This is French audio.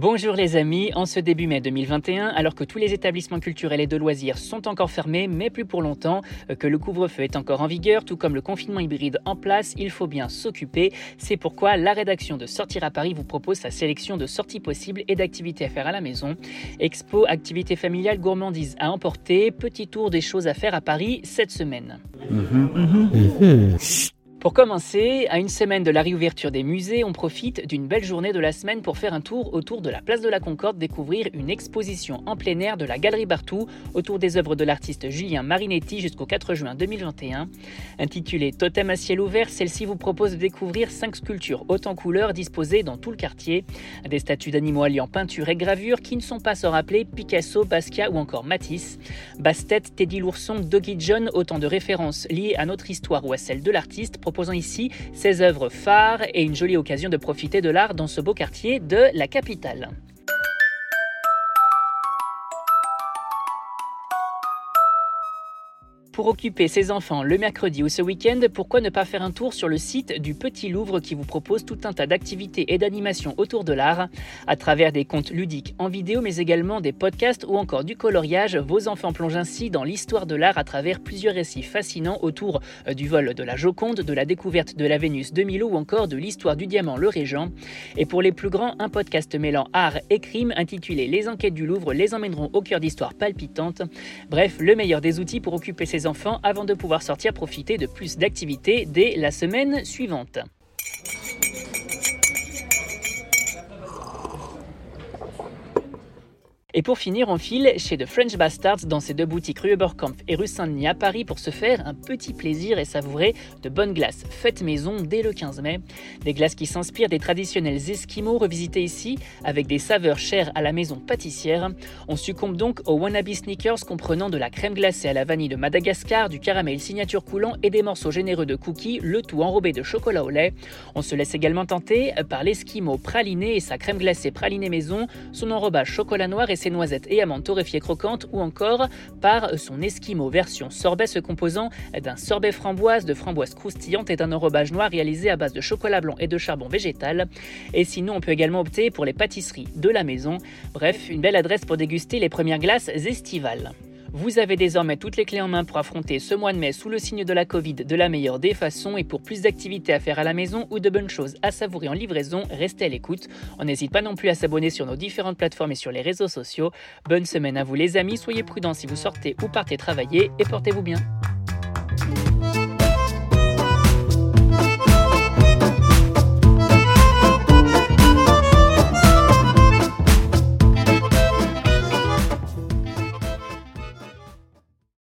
Bonjour les amis, en ce début mai 2021, alors que tous les établissements culturels et de loisirs sont encore fermés, mais plus pour longtemps, euh, que le couvre-feu est encore en vigueur, tout comme le confinement hybride en place, il faut bien s'occuper. C'est pourquoi la rédaction de Sortir à Paris vous propose sa sélection de sorties possibles et d'activités à faire à la maison. Expo, activités familiales, gourmandises à emporter, petit tour des choses à faire à Paris cette semaine. Pour commencer, à une semaine de la réouverture des musées, on profite d'une belle journée de la semaine pour faire un tour autour de la place de la Concorde, découvrir une exposition en plein air de la Galerie Bartou autour des œuvres de l'artiste Julien Marinetti jusqu'au 4 juin 2021. Intitulée Totem à ciel ouvert, celle-ci vous propose de découvrir cinq sculptures hautes en couleurs disposées dans tout le quartier. Des statues d'animaux alliant peinture et gravure qui ne sont pas sans rappeler Picasso, Basquiat ou encore Matisse. Bastet, Teddy l'ourson, Doggy John, autant de références liées à notre histoire ou à celle de l'artiste proposant ici ses œuvres phares et une jolie occasion de profiter de l'art dans ce beau quartier de la capitale. Pour occuper ses enfants le mercredi ou ce week-end, pourquoi ne pas faire un tour sur le site du Petit Louvre qui vous propose tout un tas d'activités et d'animations autour de l'art, à travers des contes ludiques en vidéo, mais également des podcasts ou encore du coloriage. Vos enfants plongent ainsi dans l'histoire de l'art à travers plusieurs récits fascinants autour euh, du vol de la Joconde, de la découverte de la Vénus de Milo ou encore de l'histoire du diamant le Régent. Et pour les plus grands, un podcast mêlant art et crime intitulé Les enquêtes du Louvre les emmèneront au cœur d'histoires palpitantes. Bref, le meilleur des outils pour occuper ses enfants avant de pouvoir sortir profiter de plus d'activités dès la semaine suivante. Et pour finir, on file chez The French Bastards dans ses deux boutiques rue Oberkampf et rue Saint-Denis à Paris pour se faire un petit plaisir et savourer de bonnes glaces faites maison dès le 15 mai. Des glaces qui s'inspirent des traditionnels esquimaux revisitées ici avec des saveurs chères à la maison pâtissière. On succombe donc aux wannabe sneakers comprenant de la crème glacée à la vanille de Madagascar, du caramel signature coulant et des morceaux généreux de cookies, le tout enrobé de chocolat au lait. On se laisse également tenter par l'esquimau praliné et sa crème glacée pralinée maison, son enrobage chocolat noir et noisettes et amandes torréfiées croquantes ou encore par son Esquimau version sorbet se composant d'un sorbet framboise, de framboise croustillante et d'un enrobage noir réalisé à base de chocolat blanc et de charbon végétal. Et sinon, on peut également opter pour les pâtisseries de la maison. Bref, une belle adresse pour déguster les premières glaces estivales. Vous avez désormais toutes les clés en main pour affronter ce mois de mai sous le signe de la Covid de la meilleure des façons et pour plus d'activités à faire à la maison ou de bonnes choses à savourer en livraison, restez à l'écoute. On n'hésite pas non plus à s'abonner sur nos différentes plateformes et sur les réseaux sociaux. Bonne semaine à vous les amis, soyez prudents si vous sortez ou partez travailler et portez-vous bien.